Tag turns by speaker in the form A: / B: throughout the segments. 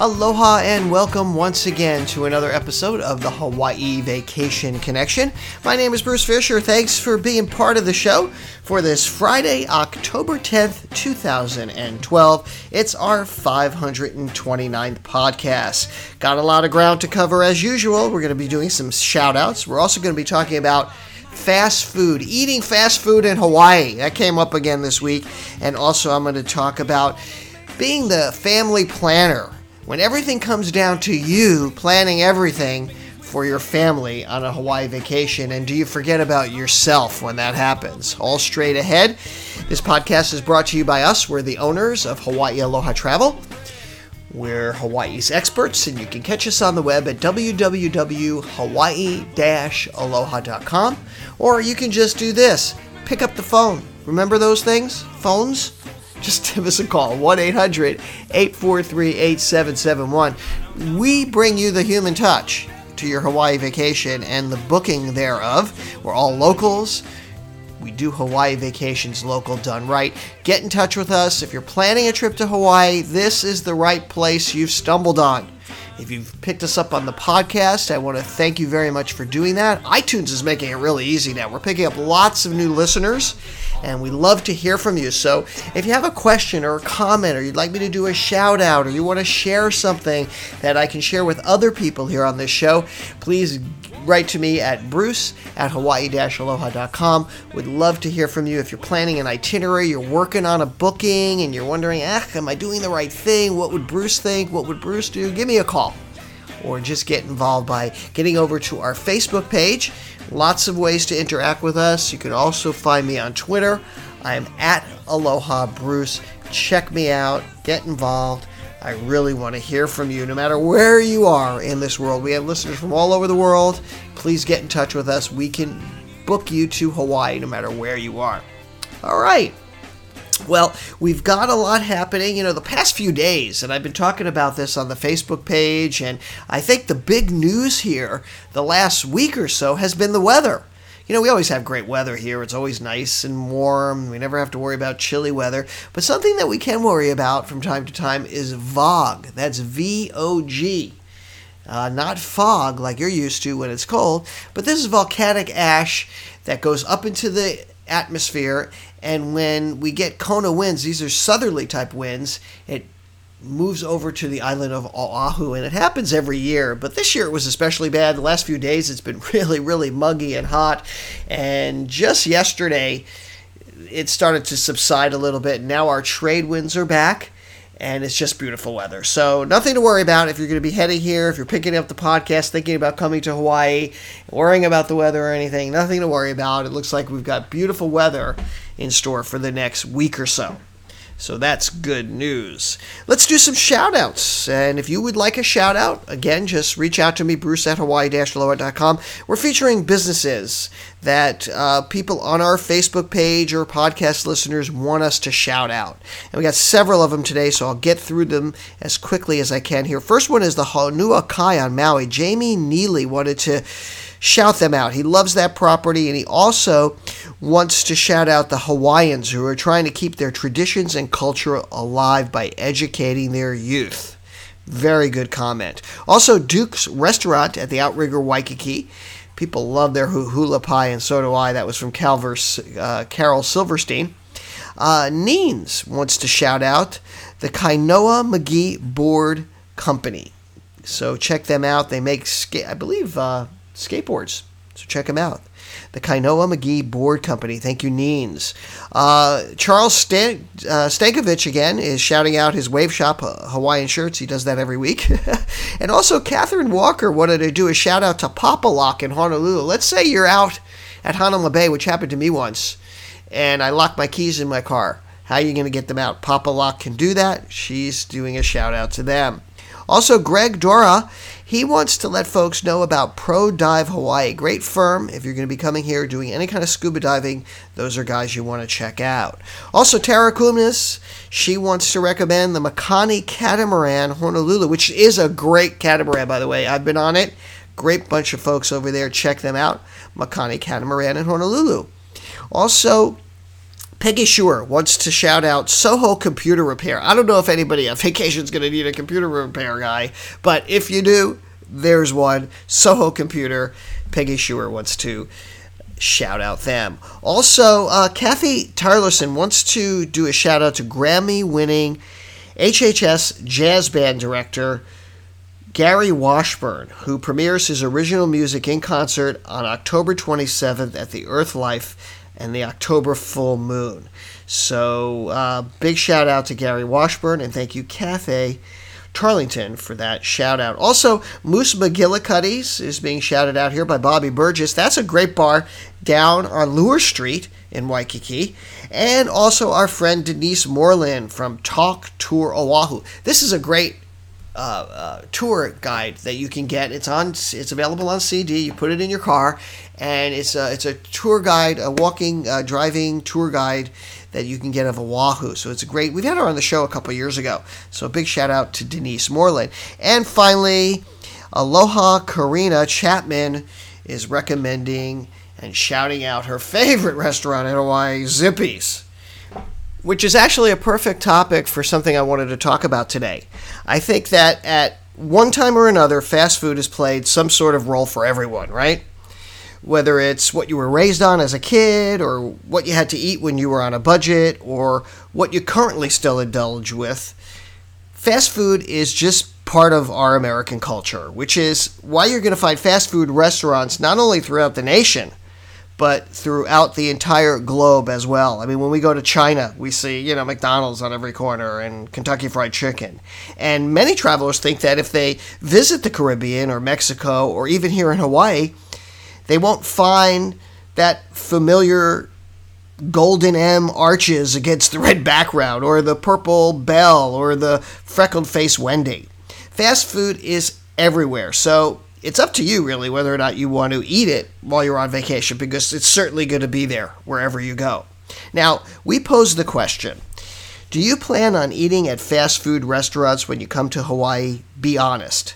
A: Aloha and welcome once again to another episode of the Hawaii Vacation Connection. My name is Bruce Fisher. Thanks for being part of the show for this Friday, October 10th, 2012. It's our 529th podcast. Got a lot of ground to cover as usual. We're going to be doing some shout outs. We're also going to be talking about fast food, eating fast food in Hawaii. That came up again this week. And also, I'm going to talk about being the family planner when everything comes down to you planning everything for your family on a Hawaii vacation, and do you forget about yourself when that happens? All straight ahead. This podcast is brought to you by us. We're the owners of Hawaii Aloha Travel. We're Hawaii's experts, and you can catch us on the web at www.hawaii-aloha.com, or you can just do this pick up the phone. Remember those things? Phones? Just give us a call 1 800 843 8771. We bring you the human touch to your Hawaii vacation and the booking thereof. We're all locals. We do Hawaii vacations local done right. Get in touch with us. If you're planning a trip to Hawaii, this is the right place you've stumbled on. If you've picked us up on the podcast, I want to thank you very much for doing that. iTunes is making it really easy now. We're picking up lots of new listeners, and we love to hear from you. So if you have a question or a comment, or you'd like me to do a shout out, or you want to share something that I can share with other people here on this show, please write to me at bruce at hawaii-aloha.com. Would love to hear from you. If you're planning an itinerary, you're working on a booking, and you're wondering, ah, am I doing the right thing? What would Bruce think? What would Bruce do? Give me a call. Or just get involved by getting over to our Facebook page. Lots of ways to interact with us. You can also find me on Twitter. I'm at Aloha Bruce. Check me out. Get involved. I really want to hear from you no matter where you are in this world. We have listeners from all over the world. Please get in touch with us. We can book you to Hawaii no matter where you are. All right. Well, we've got a lot happening, you know, the past few days, and I've been talking about this on the Facebook page, and I think the big news here the last week or so has been the weather you know, we always have great weather here. It's always nice and warm. We never have to worry about chilly weather. But something that we can worry about from time to time is VOG. That's V O G. Uh, not fog like you're used to when it's cold, but this is volcanic ash that goes up into the atmosphere. And when we get Kona winds, these are southerly type winds, it moves over to the island of Oahu, and it happens every year. But this year it was especially bad. The last few days it's been really, really muggy and hot. And just yesterday, it started to subside a little bit. Now our trade winds are back. And it's just beautiful weather. So, nothing to worry about if you're going to be heading here, if you're picking up the podcast, thinking about coming to Hawaii, worrying about the weather or anything. Nothing to worry about. It looks like we've got beautiful weather in store for the next week or so. So that's good news. Let's do some shout outs. And if you would like a shout out, again, just reach out to me, bruce at hawaii-aloha.com. We're featuring businesses that uh, people on our Facebook page or podcast listeners want us to shout out. And we got several of them today, so I'll get through them as quickly as I can here. First one is the Honua Kai on Maui. Jamie Neely wanted to shout them out. He loves that property and he also wants to shout out the Hawaiians who are trying to keep their traditions and culture alive by educating their youth. Very good comment. Also, Duke's Restaurant at the Outrigger Waikiki. People love their hula pie, and so do I. That was from Calver, uh, Carol Silverstein. Uh, Neens wants to shout out the Kainoa McGee Board Company. So check them out. They make, I believe, uh, skateboards. So check them out. The Kainoa McGee Board Company. Thank you, Neens. Uh, Charles Stan- uh, Stankovic again is shouting out his Wave Shop uh, Hawaiian shirts. He does that every week. and also, Catherine Walker wanted to do a shout out to Pop-A-Lock in Honolulu. Let's say you're out at Honolulu Bay, which happened to me once, and I locked my keys in my car. How are you going to get them out? Pop-A-Lock can do that. She's doing a shout out to them. Also, Greg Dora, he wants to let folks know about Pro Dive Hawaii. Great firm. If you're going to be coming here doing any kind of scuba diving, those are guys you want to check out. Also, Tara Kumnis, she wants to recommend the Makani Catamaran Honolulu, which is a great catamaran, by the way. I've been on it. Great bunch of folks over there. Check them out. Makani Catamaran in Honolulu. Also, Peggy Sure wants to shout out Soho Computer Repair. I don't know if anybody on vacation is going to need a computer repair guy, but if you do, there's one. Soho Computer. Peggy Sure wants to shout out them. Also, uh, Kathy Tylerson wants to do a shout out to Grammy winning HHS jazz band director Gary Washburn, who premieres his original music in concert on October 27th at the Earth Life and the October full moon. So, uh, big shout out to Gary Washburn, and thank you, Kathy Tarlington, for that shout out. Also, Moose McGillycuddy's is being shouted out here by Bobby Burgess. That's a great bar down on Lewers Street in Waikiki. And also our friend Denise Moreland from Talk Tour Oahu. This is a great uh, uh, tour guide that you can get. It's on. It's available on CD. You put it in your car, and it's a it's a tour guide, a walking, uh, driving tour guide that you can get of Oahu. So it's a great. We've had her on the show a couple years ago. So a big shout out to Denise Moreland. And finally, Aloha Karina Chapman is recommending and shouting out her favorite restaurant in Hawaii, Zippy's which is actually a perfect topic for something I wanted to talk about today. I think that at one time or another, fast food has played some sort of role for everyone, right? Whether it's what you were raised on as a kid, or what you had to eat when you were on a budget, or what you currently still indulge with, fast food is just part of our American culture, which is why you're going to find fast food restaurants not only throughout the nation, but throughout the entire globe as well. I mean, when we go to China, we see, you know, McDonald's on every corner and Kentucky Fried Chicken. And many travelers think that if they visit the Caribbean or Mexico or even here in Hawaii, they won't find that familiar golden M arches against the red background or the purple bell or the freckled face Wendy. Fast food is everywhere. So it's up to you really whether or not you want to eat it while you're on vacation because it's certainly going to be there wherever you go. Now, we pose the question Do you plan on eating at fast food restaurants when you come to Hawaii? Be honest.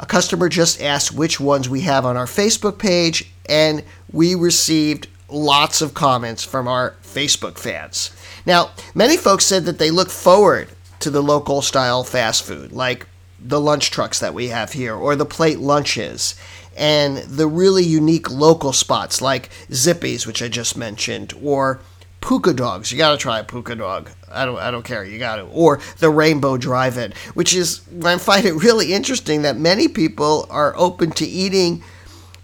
A: A customer just asked which ones we have on our Facebook page, and we received lots of comments from our Facebook fans. Now, many folks said that they look forward to the local style fast food, like the lunch trucks that we have here or the plate lunches and the really unique local spots like Zippy's, which I just mentioned, or Puka Dogs. You got to try a Puka Dog. I don't, I don't care. You got to. Or the Rainbow Drive-In, which is I find it really interesting that many people are open to eating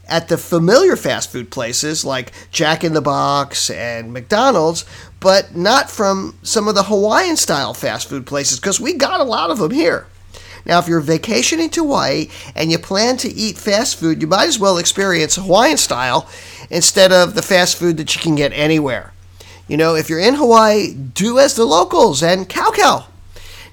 A: at the familiar fast food places like Jack in the Box and McDonald's, but not from some of the Hawaiian style fast food places because we got a lot of them here. Now, if you're vacationing to Hawaii and you plan to eat fast food, you might as well experience Hawaiian style instead of the fast food that you can get anywhere. You know, if you're in Hawaii, do as the locals and kaukau.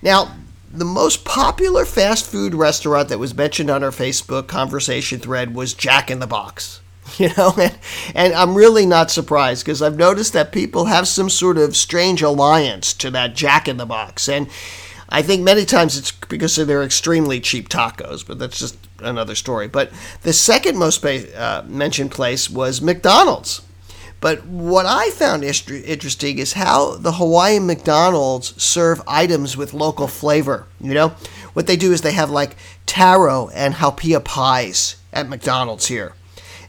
A: Now, the most popular fast food restaurant that was mentioned on our Facebook conversation thread was Jack in the Box. You know, and, and I'm really not surprised because I've noticed that people have some sort of strange alliance to that Jack in the Box. And I think many times it's because they're extremely cheap tacos, but that's just another story. But the second most uh, mentioned place was McDonald's. But what I found interesting is how the Hawaiian McDonald's serve items with local flavor. You know, what they do is they have like taro and haupia pies at McDonald's here.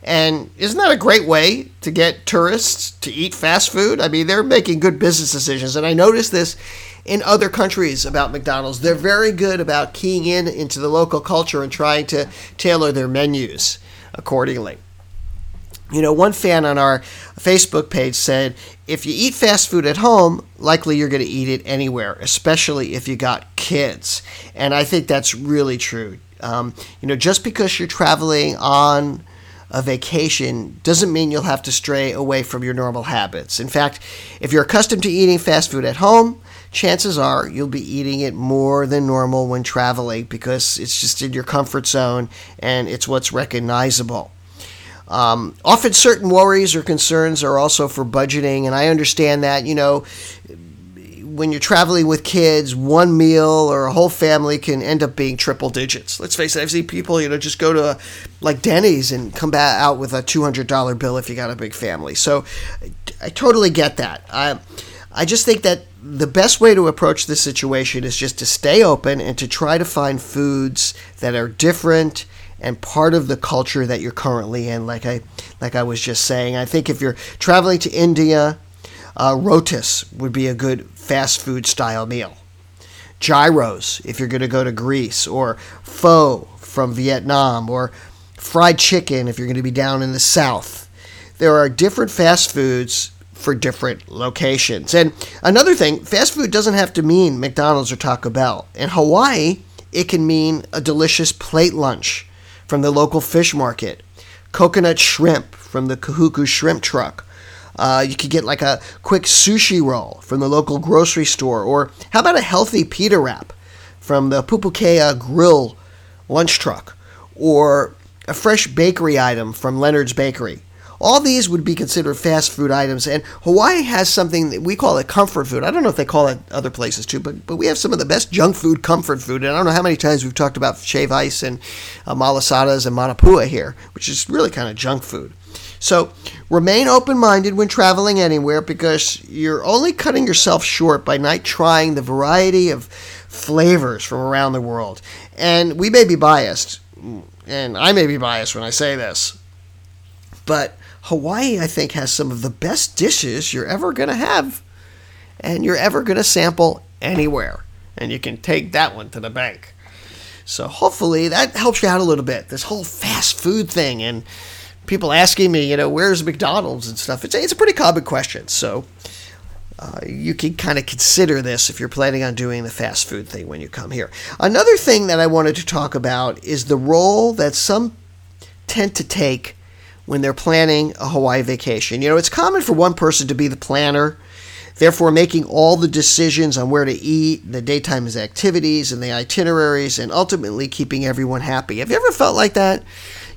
A: And isn't that a great way to get tourists to eat fast food? I mean, they're making good business decisions. And I noticed this in other countries about McDonald's. They're very good about keying in into the local culture and trying to tailor their menus accordingly. You know, one fan on our Facebook page said, if you eat fast food at home, likely you're going to eat it anywhere, especially if you got kids. And I think that's really true. Um, you know, just because you're traveling on a vacation doesn't mean you'll have to stray away from your normal habits. In fact, if you're accustomed to eating fast food at home, chances are you'll be eating it more than normal when traveling because it's just in your comfort zone and it's what's recognizable. Um, often, certain worries or concerns are also for budgeting, and I understand that. You know, when you're traveling with kids, one meal or a whole family can end up being triple digits. Let's face it, I've seen people, you know, just go to like Denny's and come back out with a $200 bill if you got a big family. So I totally get that. I, I just think that the best way to approach this situation is just to stay open and to try to find foods that are different and part of the culture that you're currently in. Like I, like I was just saying, I think if you're traveling to India, uh, rotis would be a good fast food style meal. Gyros if you're going to go to Greece, or pho from Vietnam, or fried chicken if you're going to be down in the south. There are different fast foods for different locations. And another thing, fast food doesn't have to mean McDonald's or Taco Bell. In Hawaii, it can mean a delicious plate lunch from the local fish market, coconut shrimp from the Kahuku shrimp truck. Uh, you could get like a quick sushi roll from the local grocery store, or how about a healthy pita wrap from the Pupukea grill lunch truck, or a fresh bakery item from Leonard's Bakery. All these would be considered fast food items, and Hawaii has something that we call it comfort food. I don't know if they call it other places too, but but we have some of the best junk food, comfort food. And I don't know how many times we've talked about shave ice and uh, malasadas and manapua here, which is really kind of junk food. So remain open minded when traveling anywhere because you're only cutting yourself short by not trying the variety of flavors from around the world. And we may be biased, and I may be biased when I say this, but Hawaii, I think, has some of the best dishes you're ever going to have and you're ever going to sample anywhere. And you can take that one to the bank. So hopefully that helps you out a little bit. This whole fast food thing and people asking me, you know, where's McDonald's and stuff. It's a, it's a pretty common question. So uh, you can kind of consider this if you're planning on doing the fast food thing when you come here. Another thing that I wanted to talk about is the role that some tend to take when they're planning a Hawaii vacation. You know, it's common for one person to be the planner, therefore making all the decisions on where to eat, the daytime activities, and the itineraries, and ultimately keeping everyone happy. Have you ever felt like that?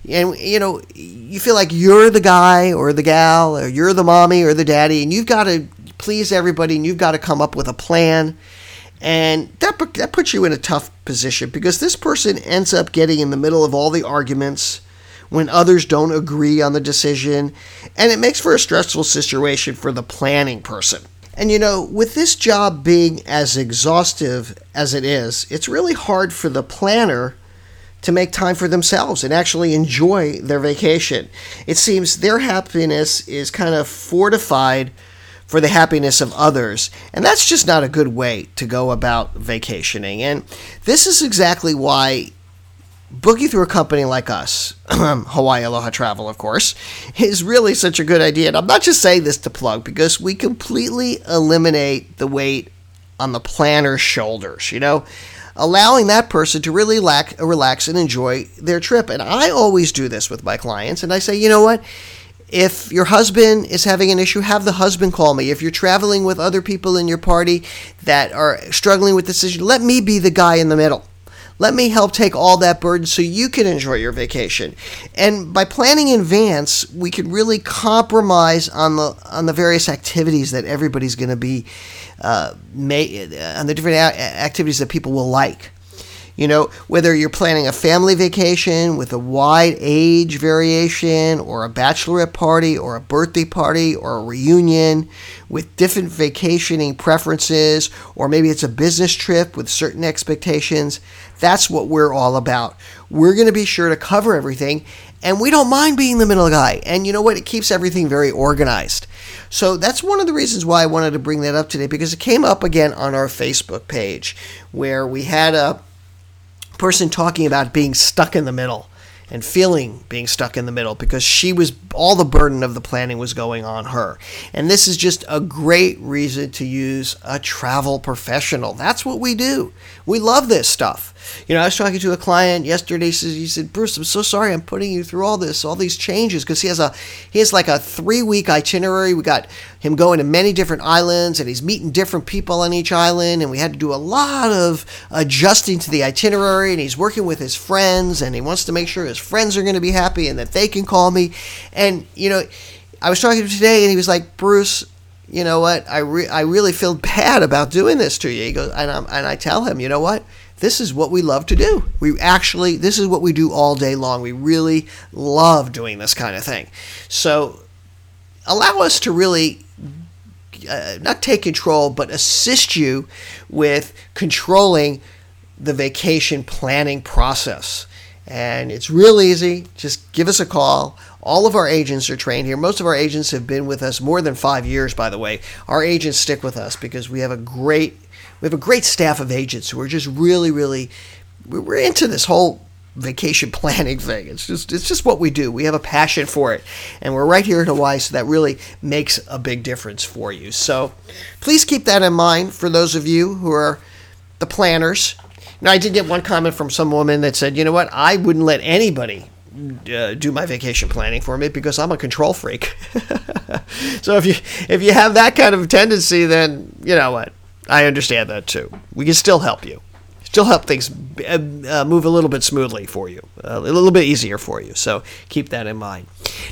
A: And you know, you feel like you're the guy or the gal, or you're the mommy or the daddy, and you've got to please everybody, and you've got to come up with a plan. And that, that puts you in a tough position because this person ends up getting in the middle of all the arguments when others don't agree on the decision, and it makes for a stressful situation for the planning person. And you know, with this job being as exhaustive as it is, it's really hard for the planner to make time for themselves and actually enjoy their vacation. It seems their happiness is kind of fortified for the happiness of others. And that's just not a good way to go about vacationing. And this is exactly why booking through a company like us, Hawaii Aloha Travel, of course, is really such a good idea. And I'm not just saying this to plug because we completely eliminate the weight on the planner's shoulders, you know, allowing that person to really lack, relax and enjoy their trip. And I always do this with my clients, and I say, you know what? If your husband is having an issue, have the husband call me. If you're traveling with other people in your party that are struggling with decision, let me be the guy in the middle let me help take all that burden so you can enjoy your vacation. And by planning in advance, we can really compromise on the on the various activities that everybody's going to be uh, on the different activities that people will like. You know, whether you're planning a family vacation with a wide age variation, or a bachelorette party, or a birthday party, or a reunion with different vacationing preferences, or maybe it's a business trip with certain expectations, that's what we're all about. We're going to be sure to cover everything, and we don't mind being the middle guy. And you know what? It keeps everything very organized. So that's one of the reasons why I wanted to bring that up today because it came up again on our Facebook page where we had a person talking about being stuck in the middle and feeling being stuck in the middle because she was all the burden of the planning was going on her. And this is just a great reason to use a travel professional. That's what we do. We love this stuff. You know, I was talking to a client yesterday. He said, "Bruce, I'm so sorry. I'm putting you through all this, all these changes, because he has a he has like a three week itinerary. We got him going to many different islands, and he's meeting different people on each island, and we had to do a lot of adjusting to the itinerary. And he's working with his friends, and he wants to make sure his friends are going to be happy and that they can call me. And you know, I was talking to him today, and he was like, Bruce." You know what? I re- I really feel bad about doing this to you. He goes, and, I'm, and I tell him, you know what? this is what we love to do. We actually, this is what we do all day long. We really love doing this kind of thing. So allow us to really uh, not take control, but assist you with controlling the vacation planning process. And it's real easy. Just give us a call. All of our agents are trained here. Most of our agents have been with us more than five years, by the way. Our agents stick with us because we have a great we have a great staff of agents who are just really, really we're into this whole vacation planning thing. It's just it's just what we do. We have a passion for it, and we're right here in Hawaii, so that really makes a big difference for you. So please keep that in mind for those of you who are the planners. Now, I did get one comment from some woman that said, "You know what? I wouldn't let anybody." Uh, do my vacation planning for me because I'm a control freak. so if you if you have that kind of tendency, then you know what I understand that too. We can still help you still help things uh, uh, move a little bit smoothly for you, a little bit easier for you. So keep that in mind.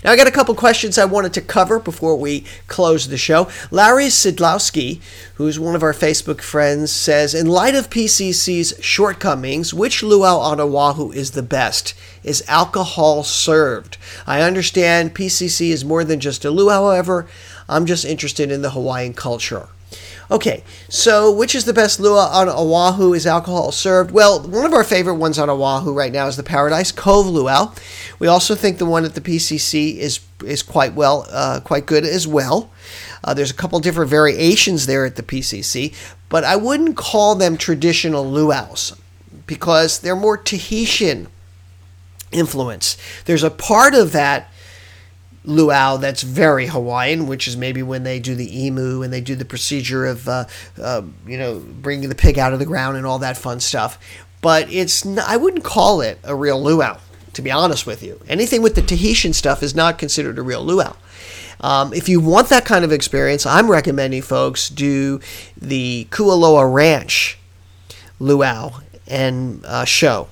A: Now, I got a couple questions I wanted to cover before we close the show. Larry Sidlowski, who's one of our Facebook friends, says In light of PCC's shortcomings, which luau on Oahu is the best? Is alcohol served? I understand PCC is more than just a luau, however, I'm just interested in the Hawaiian culture. Okay, so which is the best lua on Oahu? Is alcohol served? Well, one of our favorite ones on Oahu right now is the Paradise Cove luau. We also think the one at the PCC is is quite well, uh, quite good as well. Uh, there's a couple different variations there at the PCC, but I wouldn't call them traditional luau's because they're more Tahitian influence. There's a part of that luau that's very Hawaiian, which is maybe when they do the imu and they do the procedure of, uh, uh, you know, bringing the pig out of the ground and all that fun stuff. But it's I wouldn't call it a real luau, to be honest with you. Anything with the Tahitian stuff is not considered a real luau. Um, if you want that kind of experience, I'm recommending folks do the Kualoa Ranch luau and uh, show.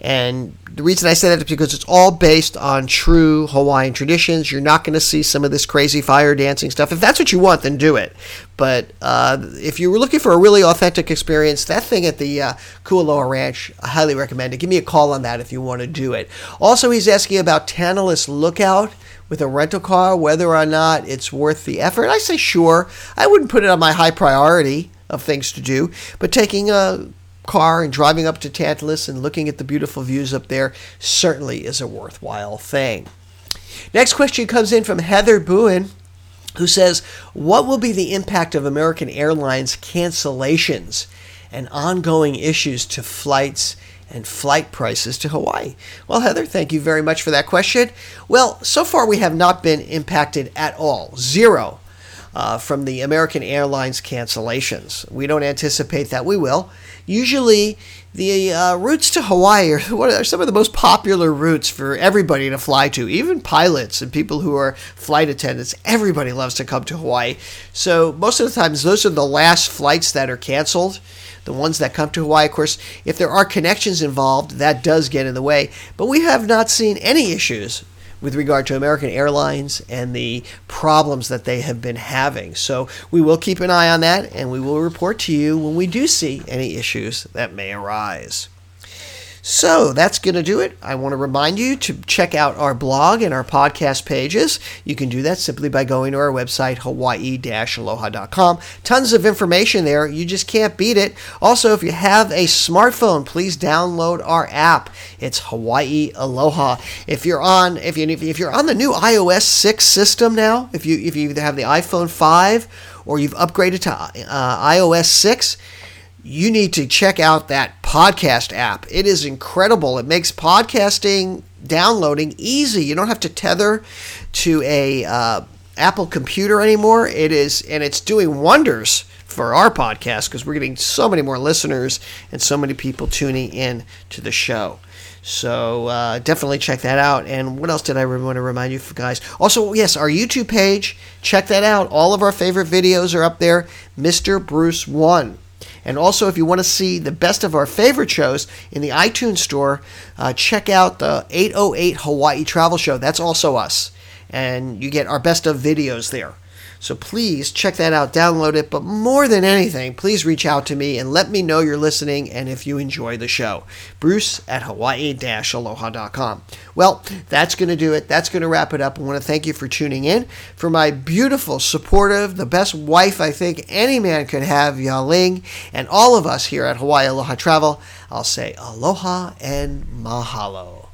A: And the reason I say that is because it's all based on true Hawaiian traditions. You're not going to see some of this crazy fire dancing stuff. If that's what you want, then do it. But uh, if you were looking for a really authentic experience, that thing at the uh, Kualoa Ranch, I highly recommend it. Give me a call on that if you want to do it. Also, he's asking about Tantalus Lookout with a rental car, whether or not it's worth the effort. I say sure. I wouldn't put it on my high priority of things to do, but taking a car and driving up to Tantalus and looking at the beautiful views up there certainly is a worthwhile thing. Next question comes in from Heather Bowen, who says, What will be the impact of American Airlines cancellations and ongoing issues to flights and flight prices to Hawaii? Well, Heather, thank you very much for that question. Well, so far we have not been impacted at all. Zero. Uh, from the American Airlines cancellations. We don't anticipate that we will. Usually, the uh, routes to Hawaii are, are some of the most popular routes for everybody to fly to, even pilots and people who are flight attendants. Everybody loves to come to Hawaii. So, most of the times, those are the last flights that are canceled the ones that come to Hawaii. Of course, if there are connections involved, that does get in the way. But we have not seen any issues with regard to American Airlines and the problems that they have been having. So we will keep an eye on that and we will report to you when we do see any issues that may arise. So that's going to do it. I want to remind you to check out our blog and our podcast pages. You can do that simply by going to our website, hawaii aloha.com. Tons of information there. You just can't beat it. Also, if you have a smartphone, please download our app. It's Hawaii Aloha. If you're on if you if you're on the new iOS 6 system now, if you if you have the iPhone 5 or you've upgraded to uh, iOS 6, you need to check out that podcast app. It is incredible. It makes podcasting downloading easy. You don't have to tether to a uh, Apple computer anymore. It is, and it's doing wonders for our podcast because we're getting so many more listeners and so many people tuning in to the show. So uh, definitely check that out. And what else did I want to remind you guys? Also, yes, our YouTube page. Check that out. All of our favorite videos are up there. Mr. Bruce One. And also, if you want to see the best of our favorite shows in the iTunes store, uh, check out the 808 Hawaii Travel Show. That's also us. And you get our best of videos there. So please check that out, download it. But more than anything, please reach out to me and let me know you're listening and if you enjoy the show. Bruce at Hawaii aloha.com. Well, that's going to do it. That's going to wrap it up. I want to thank you for tuning in. For my beautiful, supportive, the best wife I think any man could have, Yaling, and all of us here at Hawaii Aloha Travel, I'll say aloha and mahalo.